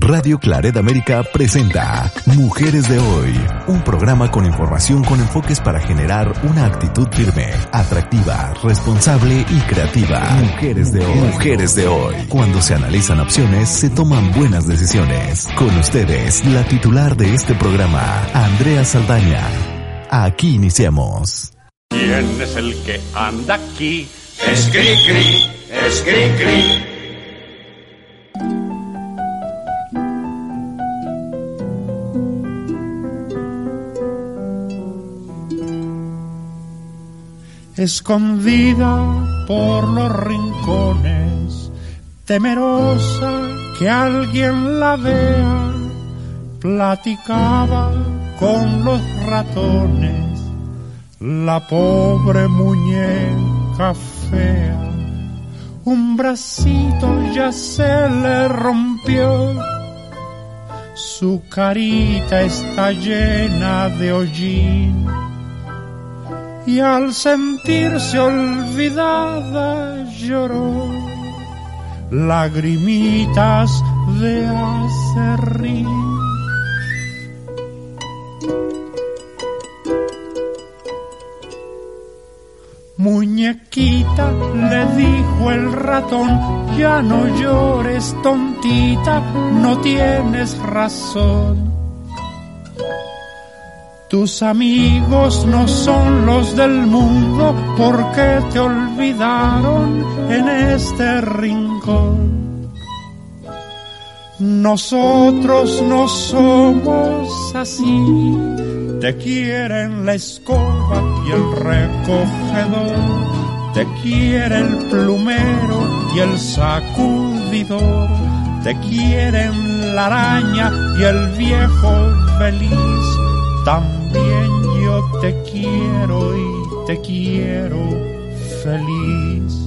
Radio Claret América presenta Mujeres de Hoy, un programa con información con enfoques para generar una actitud firme, atractiva, responsable y creativa. Mujeres de Hoy. Mujeres de Hoy. Cuando se analizan opciones, se toman buenas decisiones. Con ustedes, la titular de este programa, Andrea Saldaña. Aquí iniciamos. ¿Quién es el que anda aquí? Es cri cri, es cri cri. Escondida por los rincones, temerosa que alguien la vea, platicaba con los ratones, la pobre muñeca fea. Un bracito ya se le rompió, su carita está llena de hollín y al sentirse olvidada lloró lagrimitas de acerrín. Muñequita, le dijo el ratón, ya no llores tontita, no tienes razón. Tus amigos no son los del mundo porque te olvidaron en este rincón. Nosotros no somos así, te quieren la escoba y el recogedor, te quiere el plumero y el sacudidor, te quieren la araña y el viejo feliz también yo te quiero y te quiero feliz.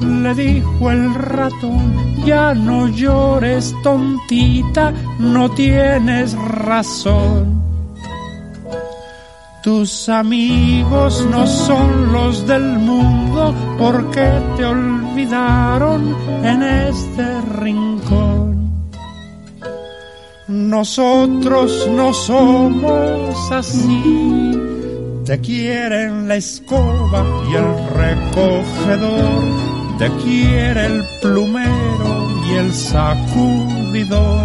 Le dijo el ratón, ya no llores tontita, no tienes razón. Tus amigos no son los del mundo porque te olvidaron en este rincón. Nosotros no somos así te quieren la escoba y el recogedor, te quiere el plumero y el sacudidor,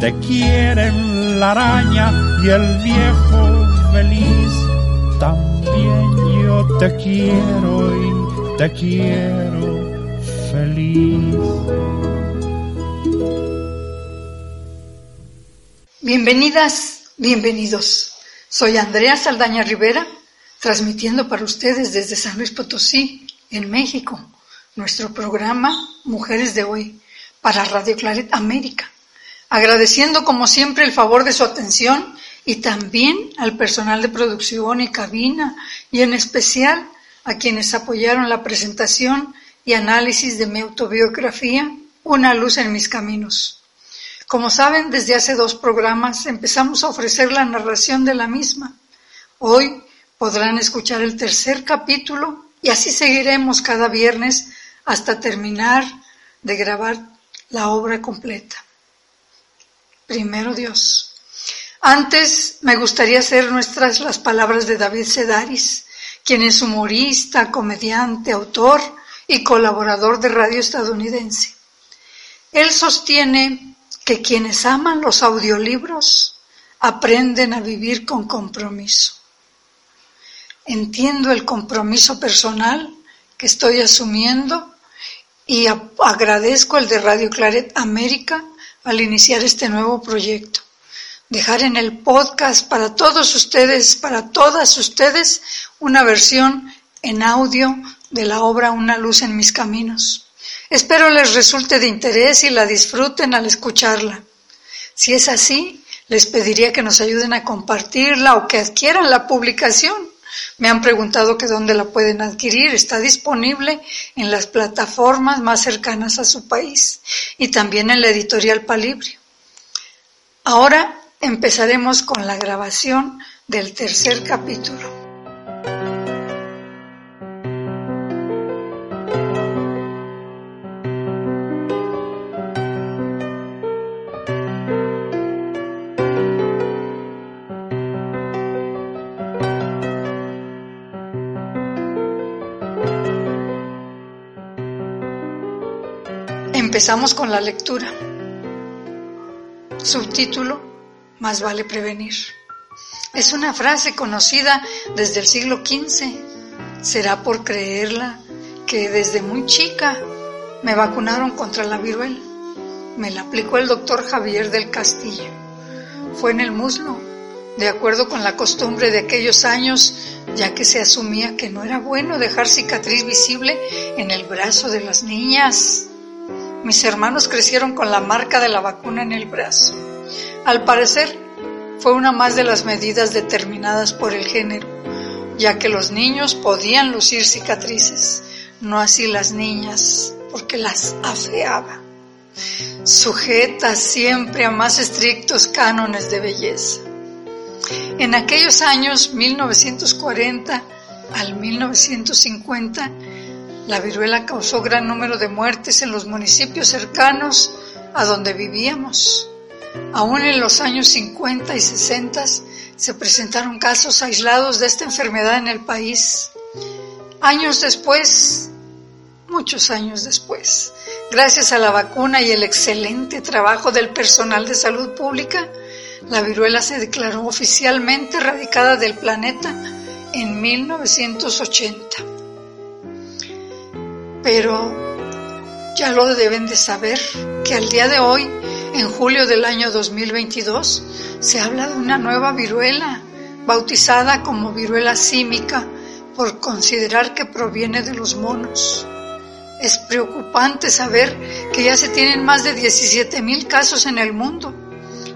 te quieren la araña y el viejo feliz. También yo te quiero y te quiero feliz. Bienvenidas, bienvenidos. Soy Andrea Saldaña Rivera transmitiendo para ustedes desde San Luis Potosí, en México, nuestro programa Mujeres de Hoy para Radio Claret América, agradeciendo como siempre el favor de su atención y también al personal de producción y cabina y en especial a quienes apoyaron la presentación y análisis de mi autobiografía Una luz en mis caminos. Como saben, desde hace dos programas empezamos a ofrecer la narración de la misma. Hoy podrán escuchar el tercer capítulo y así seguiremos cada viernes hasta terminar de grabar la obra completa. Primero Dios. Antes me gustaría hacer nuestras las palabras de David Sedaris, quien es humorista, comediante, autor y colaborador de radio estadounidense. Él sostiene que quienes aman los audiolibros aprenden a vivir con compromiso. Entiendo el compromiso personal que estoy asumiendo y agradezco el de Radio Claret América al iniciar este nuevo proyecto. Dejar en el podcast para todos ustedes, para todas ustedes, una versión en audio de la obra Una luz en mis caminos. Espero les resulte de interés y la disfruten al escucharla. Si es así, Les pediría que nos ayuden a compartirla o que adquieran la publicación. Me han preguntado que dónde la pueden adquirir. Está disponible en las plataformas más cercanas a su país y también en la editorial Palibrio. Ahora empezaremos con la grabación del tercer capítulo. Empezamos con la lectura. Subtítulo, Más vale prevenir. Es una frase conocida desde el siglo XV. Será por creerla que desde muy chica me vacunaron contra la viruela. Me la aplicó el doctor Javier del Castillo. Fue en el muslo, de acuerdo con la costumbre de aquellos años, ya que se asumía que no era bueno dejar cicatriz visible en el brazo de las niñas. Mis hermanos crecieron con la marca de la vacuna en el brazo. Al parecer, fue una más de las medidas determinadas por el género, ya que los niños podían lucir cicatrices, no así las niñas, porque las afeaba. Sujeta siempre a más estrictos cánones de belleza. En aquellos años 1940 al 1950, la viruela causó gran número de muertes en los municipios cercanos a donde vivíamos. Aún en los años 50 y 60 se presentaron casos aislados de esta enfermedad en el país. Años después, muchos años después, gracias a la vacuna y el excelente trabajo del personal de salud pública, la viruela se declaró oficialmente erradicada del planeta en 1980 pero ya lo deben de saber que al día de hoy, en julio del año 2022, se habla de una nueva viruela, bautizada como viruela símica, por considerar que proviene de los monos. Es preocupante saber que ya se tienen más de 17 mil casos en el mundo.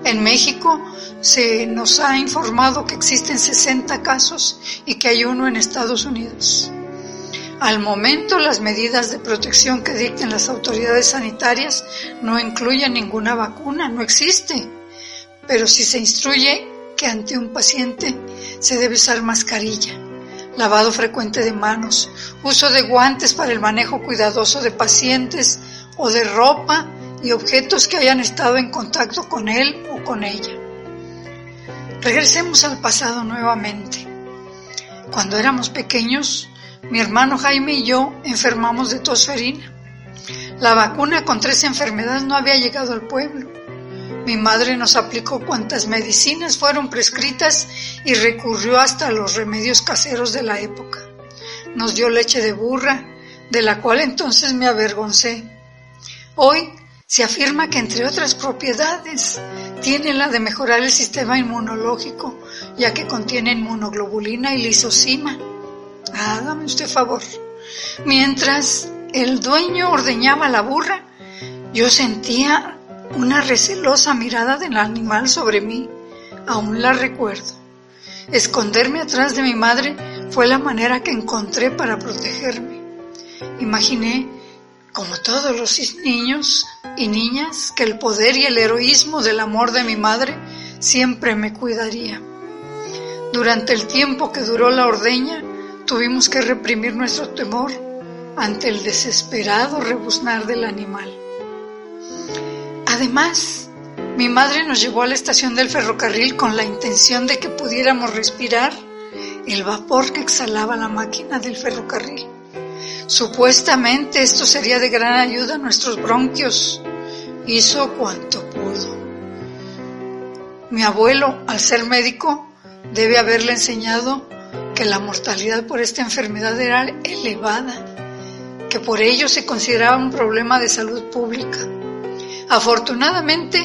En México se nos ha informado que existen 60 casos y que hay uno en Estados Unidos. Al momento, las medidas de protección que dicten las autoridades sanitarias no incluyen ninguna vacuna, no existe. Pero si se instruye que ante un paciente se debe usar mascarilla, lavado frecuente de manos, uso de guantes para el manejo cuidadoso de pacientes o de ropa y objetos que hayan estado en contacto con él o con ella. Regresemos al pasado nuevamente. Cuando éramos pequeños, mi hermano Jaime y yo enfermamos de tosferina. La vacuna contra esa enfermedad no había llegado al pueblo. Mi madre nos aplicó cuantas medicinas fueron prescritas y recurrió hasta los remedios caseros de la época. Nos dio leche de burra, de la cual entonces me avergoncé. Hoy se afirma que entre otras propiedades tiene la de mejorar el sistema inmunológico, ya que contiene inmunoglobulina y lisocima Hágame usted favor. Mientras el dueño ordeñaba la burra, yo sentía una recelosa mirada del animal sobre mí. Aún la recuerdo. Esconderme atrás de mi madre fue la manera que encontré para protegerme. Imaginé, como todos los niños y niñas, que el poder y el heroísmo del amor de mi madre siempre me cuidaría. Durante el tiempo que duró la ordeña, Tuvimos que reprimir nuestro temor ante el desesperado rebuznar del animal. Además, mi madre nos llevó a la estación del ferrocarril con la intención de que pudiéramos respirar el vapor que exhalaba la máquina del ferrocarril. Supuestamente esto sería de gran ayuda a nuestros bronquios. Hizo cuanto pudo. Mi abuelo, al ser médico, debe haberle enseñado que la mortalidad por esta enfermedad era elevada, que por ello se consideraba un problema de salud pública. Afortunadamente,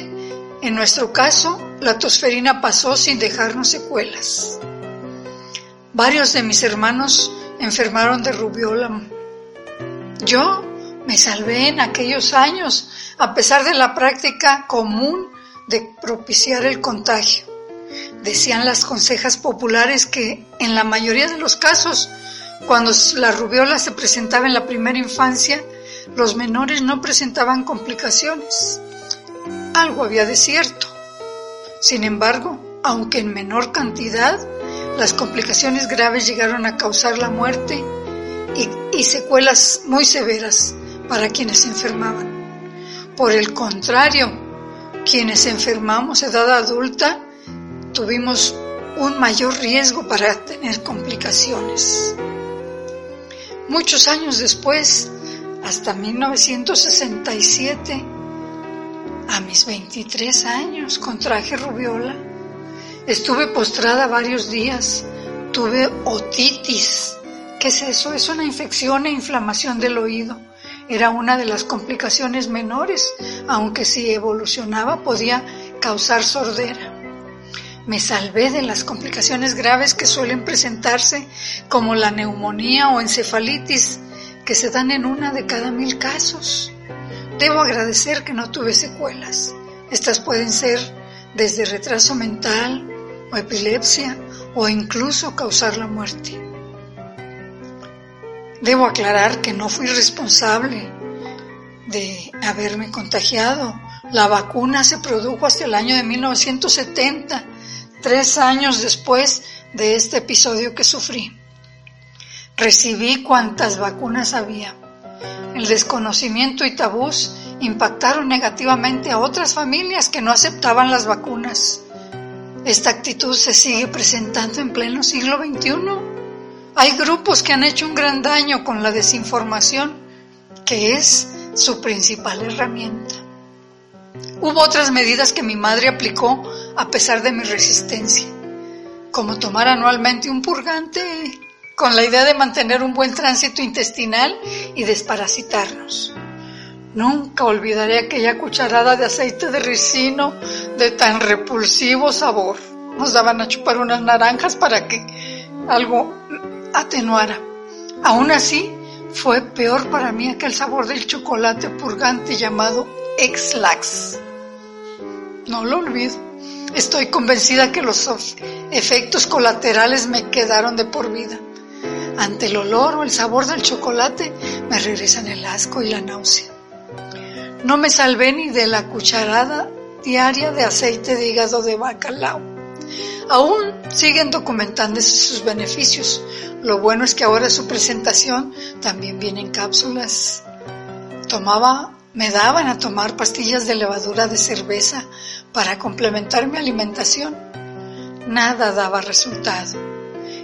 en nuestro caso, la tosferina pasó sin dejarnos secuelas. Varios de mis hermanos enfermaron de rubiola. Yo me salvé en aquellos años, a pesar de la práctica común de propiciar el contagio. Decían las consejas populares que en la mayoría de los casos, cuando la rubiola se presentaba en la primera infancia, los menores no presentaban complicaciones. Algo había de cierto. Sin embargo, aunque en menor cantidad, las complicaciones graves llegaron a causar la muerte y, secuelas muy severas para quienes enfermaban. Por el contrario, quienes enfermamos a edad adulta tuvimos un mayor riesgo para tener complicaciones. Muchos años después, hasta 1967, a mis 23 años, contraje rubiola. Estuve postrada varios días, tuve otitis. ¿Qué es eso? Es una infección e inflamación del oído era una de las complicaciones menores, aunque si evolucionaba podía causar sordera. Me salvé de las complicaciones graves que suelen presentarse, como la neumonía o encefalitis, que se dan en una de cada mil casos. Debo agradecer que no tuve secuelas. Estas pueden ser desde retraso mental o epilepsia o incluso causar la muerte. Debo aclarar que no fui responsable de haberme contagiado. La vacuna se produjo hasta el año de 1970, tres años después de este episodio que sufrí. Recibí cuantas vacunas había. El desconocimiento y tabús impactaron negativamente a otras familias que no aceptaban las vacunas. Esta actitud se sigue presentando en pleno siglo XXI hay grupos que han hecho un gran daño con la desinformación, que es su principal herramienta. Hubo otras medidas que mi madre aplicó a pesar de mi resistencia, como tomar anualmente un purgante con la idea de mantener un buen tránsito intestinal y desparasitarnos. Nunca olvidaré aquella cucharada de aceite de ricino de tan repulsivo sabor. Nos daban a chupar unas naranjas para que algo atenuara. Aún así, fue peor para mí aquel sabor del chocolate purgante llamado Ex-Lax. No lo olvido. Estoy convencida que los efectos colaterales me quedaron de por vida. Ante el olor o el sabor del chocolate me regresan el asco y la náusea. No me salvé ni de la cucharada diaria de aceite de hígado de bacalao Aún siguen documentándose sus beneficios. Lo bueno es que ahora su presentación también viene en cápsulas. Tomaba, me daban a tomar pastillas de levadura de cerveza para complementar mi alimentación. Nada daba resultado.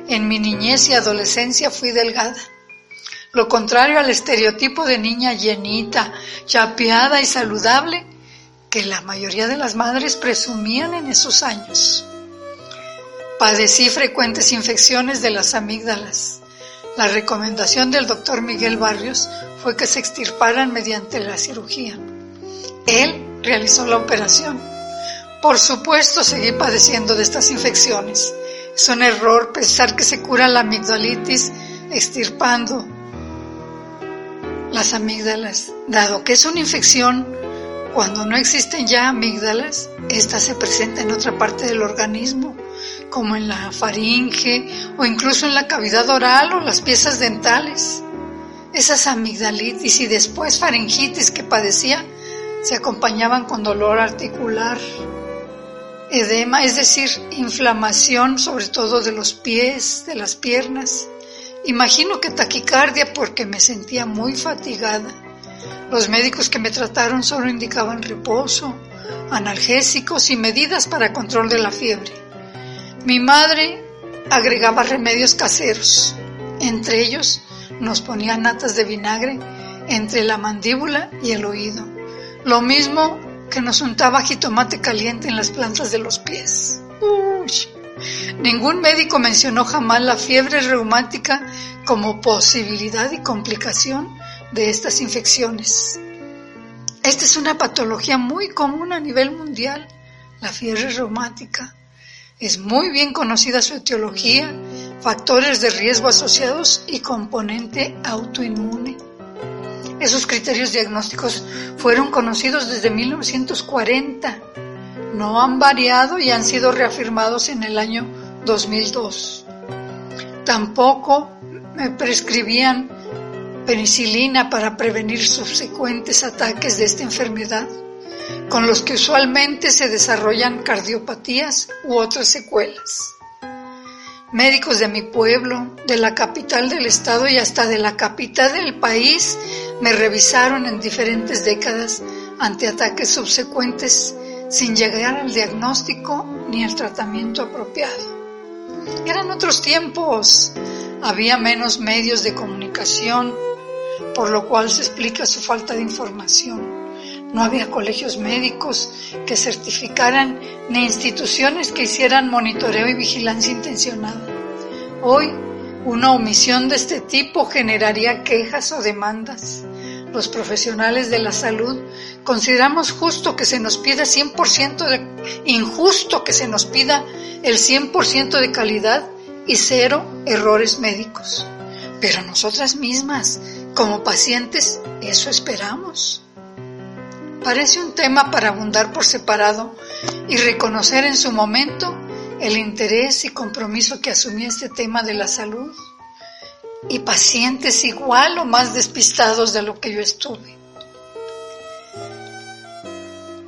En mi niñez y adolescencia fui delgada. Lo contrario al estereotipo de niña llenita, chapeada y saludable que la mayoría de las madres presumían en esos años. Padecí frecuentes infecciones de las amígdalas. La recomendación del doctor Miguel Barrios fue que se extirparan mediante la cirugía. Él realizó la operación. Por supuesto, seguí padeciendo de estas infecciones. Es un error pensar que se cura la amigdalitis extirpando las amígdalas. Dado que es una infección, cuando no existen ya amígdalas, esta se presenta en otra parte del organismo como en la faringe o incluso en la cavidad oral o las piezas dentales. Esas amigdalitis y después faringitis que padecía se acompañaban con dolor articular, edema, es decir, inflamación sobre todo de los pies, de las piernas. Imagino que taquicardia porque me sentía muy fatigada. Los médicos que me trataron solo indicaban reposo, analgésicos y medidas para control de la fiebre. Mi madre agregaba remedios caseros. Entre ellos nos ponía natas de vinagre entre la mandíbula y el oído. Lo mismo que nos untaba jitomate caliente en las plantas de los pies. Ningún médico mencionó jamás la fiebre reumática como posibilidad y complicación de estas infecciones. Esta es una patología muy común a nivel mundial, la fiebre reumática. Es muy bien conocida su etiología, factores de riesgo asociados y componente autoinmune. Esos criterios diagnósticos fueron conocidos desde 1940. no han variado y han sido reafirmados en el año 2002. Tampoco me prescribían penicilina para prevenir subsecuentes ataques de esta enfermedad, con los que usualmente se desarrollan cardiopatías u otras secuelas. Médicos de mi pueblo, de la capital del estado y hasta de la capital del país me revisaron en diferentes décadas ante ataques subsecuentes sin llegar al diagnóstico ni al tratamiento apropiado. Eran otros tiempos, había menos medios de comunicación, por lo cual se explica su falta de información. No había colegios médicos que certificaran ni instituciones que hicieran monitoreo y vigilancia intencionada. Hoy, una omisión de este tipo generaría quejas o demandas. Los profesionales de la salud consideramos justo que se nos pida 100% de, injusto que se nos pida el 100% de calidad y cero errores médicos. Pero nosotras mismas, como pacientes, eso esperamos. Parece un tema para abundar por separado y reconocer en su momento el interés y compromiso que asumía este tema de la salud y pacientes igual o más despistados de lo que yo estuve.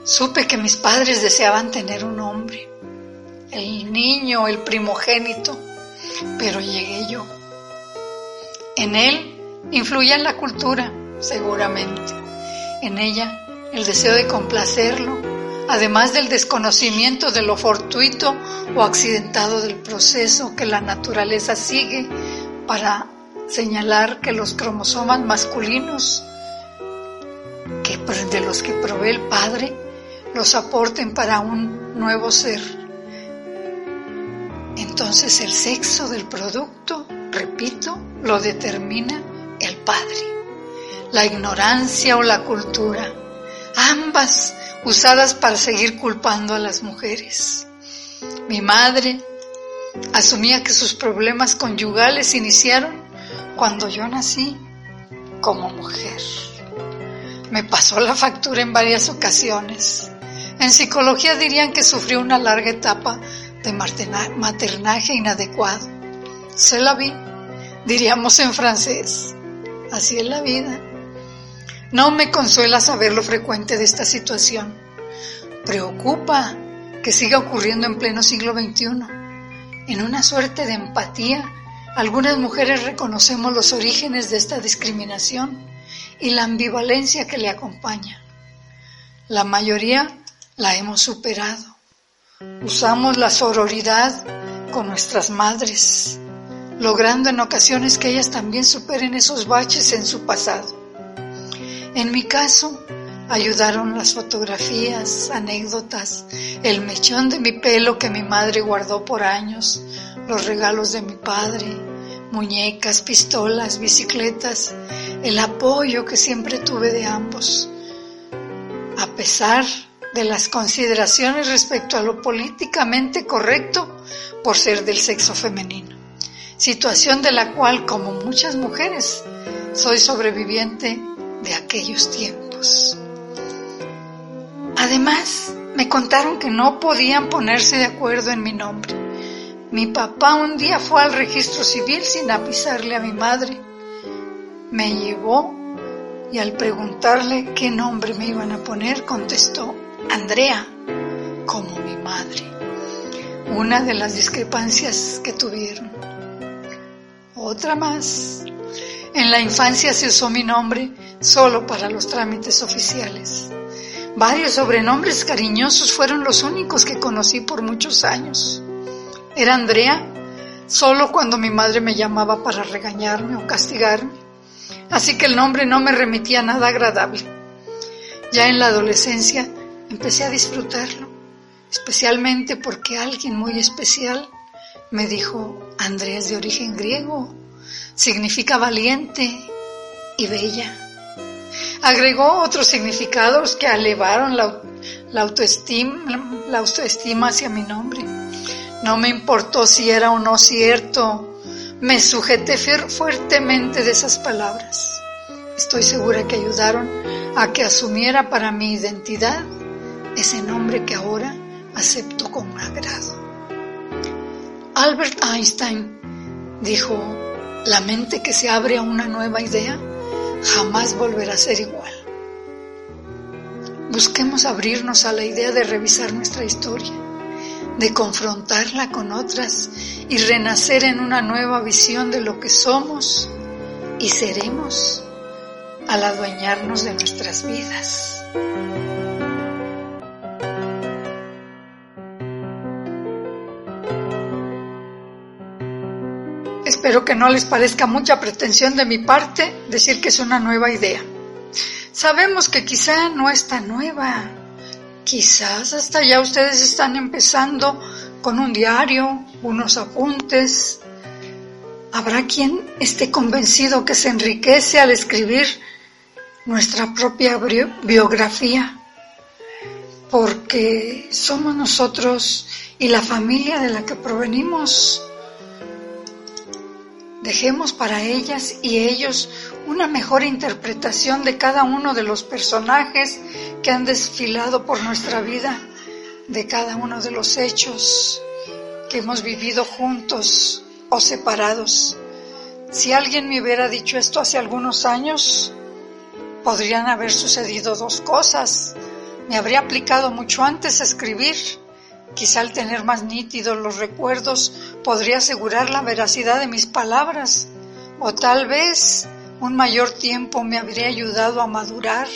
Supe que mis padres deseaban tener un hombre, el niño, el primogénito, pero llegué yo. En él influía la cultura, seguramente. En ella el deseo de complacerlo, además del desconocimiento de lo fortuito o accidentado del proceso que la naturaleza sigue para señalar que los cromosomas masculinos que, de los que provee el Padre los aporten para un nuevo ser. Entonces el sexo del producto, repito, lo determina el Padre. La ignorancia o la cultura ambas usadas para seguir culpando a las mujeres. Mi madre asumía que sus problemas conyugales iniciaron cuando yo nací como mujer. Me pasó la factura en varias ocasiones. En psicología dirían que sufrió una larga etapa de maternaje inadecuado. Se la vi, diríamos en francés. Así es la vida. No me consuela saber lo frecuente de esta situación. Preocupa que siga ocurriendo en pleno siglo XXI. En una suerte de empatía, algunas mujeres reconocemos los orígenes de esta discriminación y la ambivalencia que le acompaña. La mayoría la hemos superado. Usamos la sororidad con nuestras madres, logrando en ocasiones que ellas también superen esos baches en su pasado. En mi caso, ayudaron las fotografías, anécdotas, el mechón de mi pelo que mi madre guardó por años, los regalos de mi padre, muñecas, pistolas, bicicletas, el apoyo que siempre tuve de ambos. A pesar de las consideraciones respecto a lo políticamente correcto por ser del sexo femenino, situación de la cual, como muchas mujeres, soy sobreviviente de aquellos tiempos. Además, me contaron que no podían ponerse de acuerdo en mi nombre. Mi papá un día fue al registro civil sin avisarle a mi madre. Me llevó y al preguntarle qué nombre me iban a poner, contestó Andrea, como mi madre. Una de las discrepancias que tuvieron. Otra más. En la infancia se usó mi nombre solo para los trámites oficiales. Varios sobrenombres cariñosos fueron los únicos que conocí por muchos años. Era Andrea solo cuando mi madre me llamaba para regañarme o castigarme, así que el nombre no me remitía nada agradable. Ya en la adolescencia empecé a disfrutarlo, especialmente porque alguien muy especial me dijo, Andrea es de origen griego significa valiente y bella. Agregó otros significados que elevaron la, autoestima, la autoestima hacia mi nombre. No me importó si era o no cierto, me sujeté fuertemente de esas palabras. Estoy segura que ayudaron a que asumiera para mi identidad ese nombre que ahora acepto con agrado. Albert Einstein dijo, la mente que se abre a una nueva idea jamás volverá a ser igual. Busquemos abrirnos a la idea de revisar nuestra historia, de confrontarla con otras y renacer en una nueva visión de lo que somos y seremos al adueñarnos de nuestras vidas. Espero que no les parezca mucha pretensión de mi parte decir que es una nueva idea. Sabemos que quizá no es tan nueva. Quizás hasta ya ustedes están empezando con un diario, unos apuntes. Habrá quien esté convencido que se enriquece al escribir nuestra propia biografía, porque somos nosotros y la familia de la que provenimos Dejemos para ellas y ellos una mejor interpretación de cada uno de los personajes que han desfilado por nuestra vida, de cada uno de los hechos que hemos vivido juntos o separados. Si alguien me hubiera dicho esto hace algunos años, podrían haber sucedido dos cosas. Me habría aplicado mucho antes a escribir Quizá al tener más nítidos los recuerdos podría asegurar la veracidad de mis palabras, o tal vez un mayor tiempo me habría ayudado a madurar,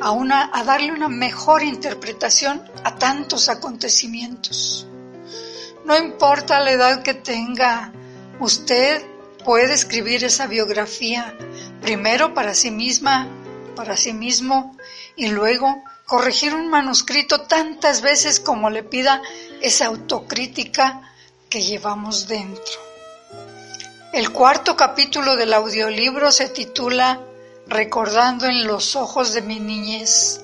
a, una, a darle una mejor interpretación a tantos acontecimientos. No importa la edad que tenga, usted puede escribir esa biografía, primero para sí misma, para sí mismo, y luego corregir un manuscrito tantas veces como le pida esa autocrítica que llevamos dentro. El cuarto capítulo del audiolibro se titula Recordando en los ojos de mi niñez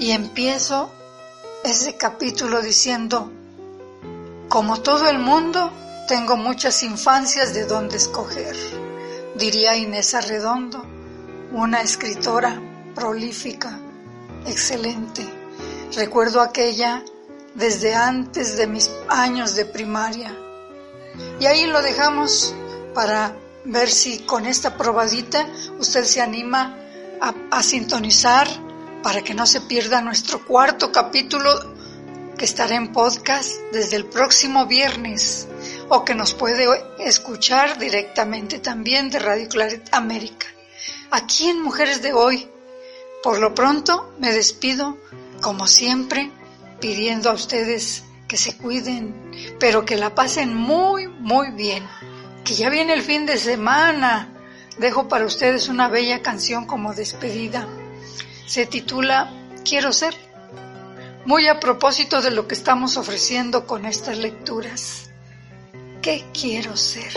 y empiezo ese capítulo diciendo, como todo el mundo, tengo muchas infancias de donde escoger, diría Inés Arredondo, una escritora prolífica excelente. Recuerdo aquella desde antes de mis años de primaria. Y ahí lo dejamos para ver si con esta probadita usted se anima a, sintonizar para que no se pierda nuestro cuarto capítulo que estará en podcast desde el próximo viernes o que nos puede escuchar directamente también de Radio Claret América. Aquí en Mujeres de Hoy por lo pronto me despido, como siempre, pidiendo a ustedes que se cuiden, pero que la pasen muy, muy bien. Que ya viene el fin de semana. Dejo para ustedes una bella canción como despedida. Se titula Quiero ser. Muy a propósito de lo que estamos ofreciendo con estas lecturas. ¿Qué quiero ser?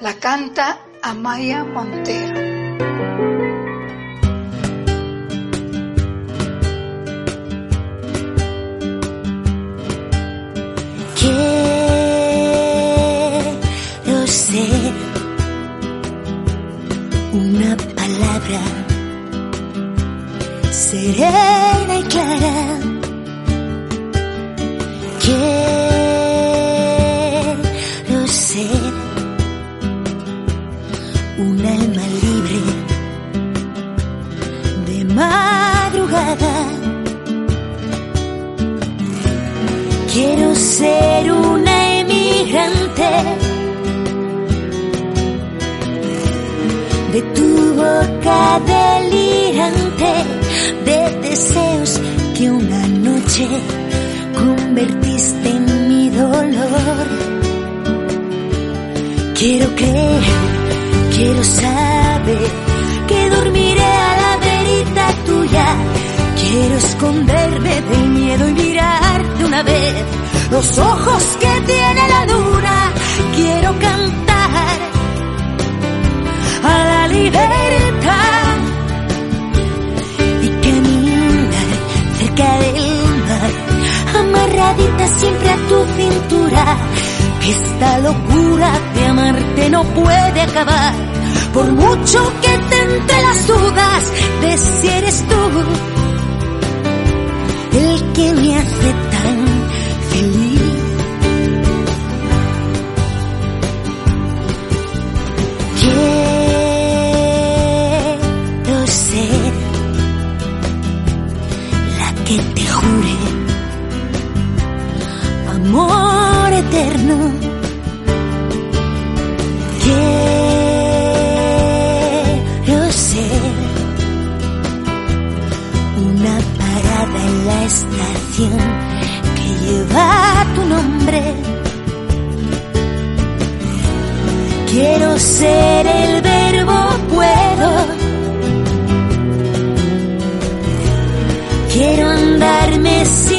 La canta Amaya Montero. Serena y clara. Delirante de deseos que una noche convertiste en mi dolor. Quiero creer, quiero saber que dormiré a la verita tuya. Quiero esconderme del miedo y mirar de una vez los ojos que tiene la luna. Quiero cantar a la libertad siempre a tu cintura. Esta locura de amarte no puede acabar, por mucho que te entre las dudas de si eres tú el que me hace amor eterno. Quiero ser una parada en la estación que lleva tu nombre. Quiero ser el verbo puedo. Quiero andarme sin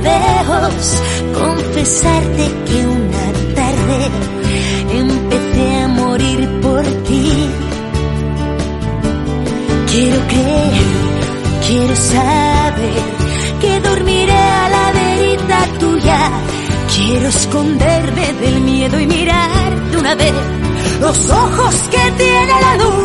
rodeos, confesarte que una tarde empecé a morir por ti. Quiero creer, quiero saber que dormiré a la verita tuya. Quiero esconderme del miedo y mirar de una vez los ojos que tiene la luna.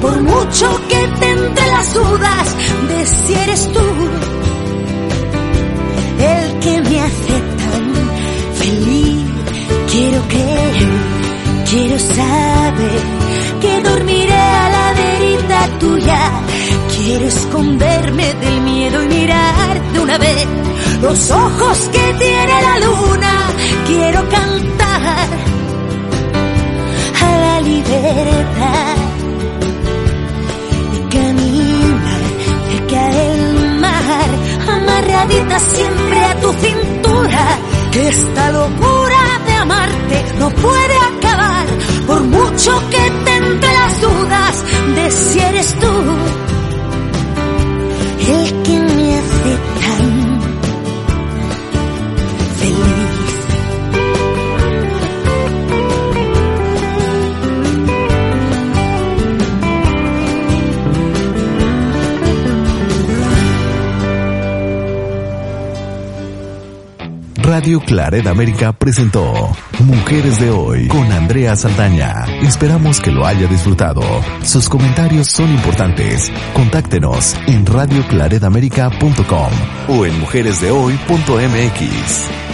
Por mucho que te entre las dudas de si eres tú el que me hace tan feliz. Quiero creer, quiero saber que dormiré a la verita tuya. Quiero esconderme del miedo y mirar de una vez los ojos que tiene la luna. Quiero cantar a la libertad esta locura de amarte no puede acabar, por mucho que te las dudas de si eres tú Radio Claret América presentó Mujeres de Hoy con Andrea Saldaña. Esperamos que lo haya disfrutado. Sus comentarios son importantes. Contáctenos en radioclaredamerica.com o en mujeresdehoy.mx.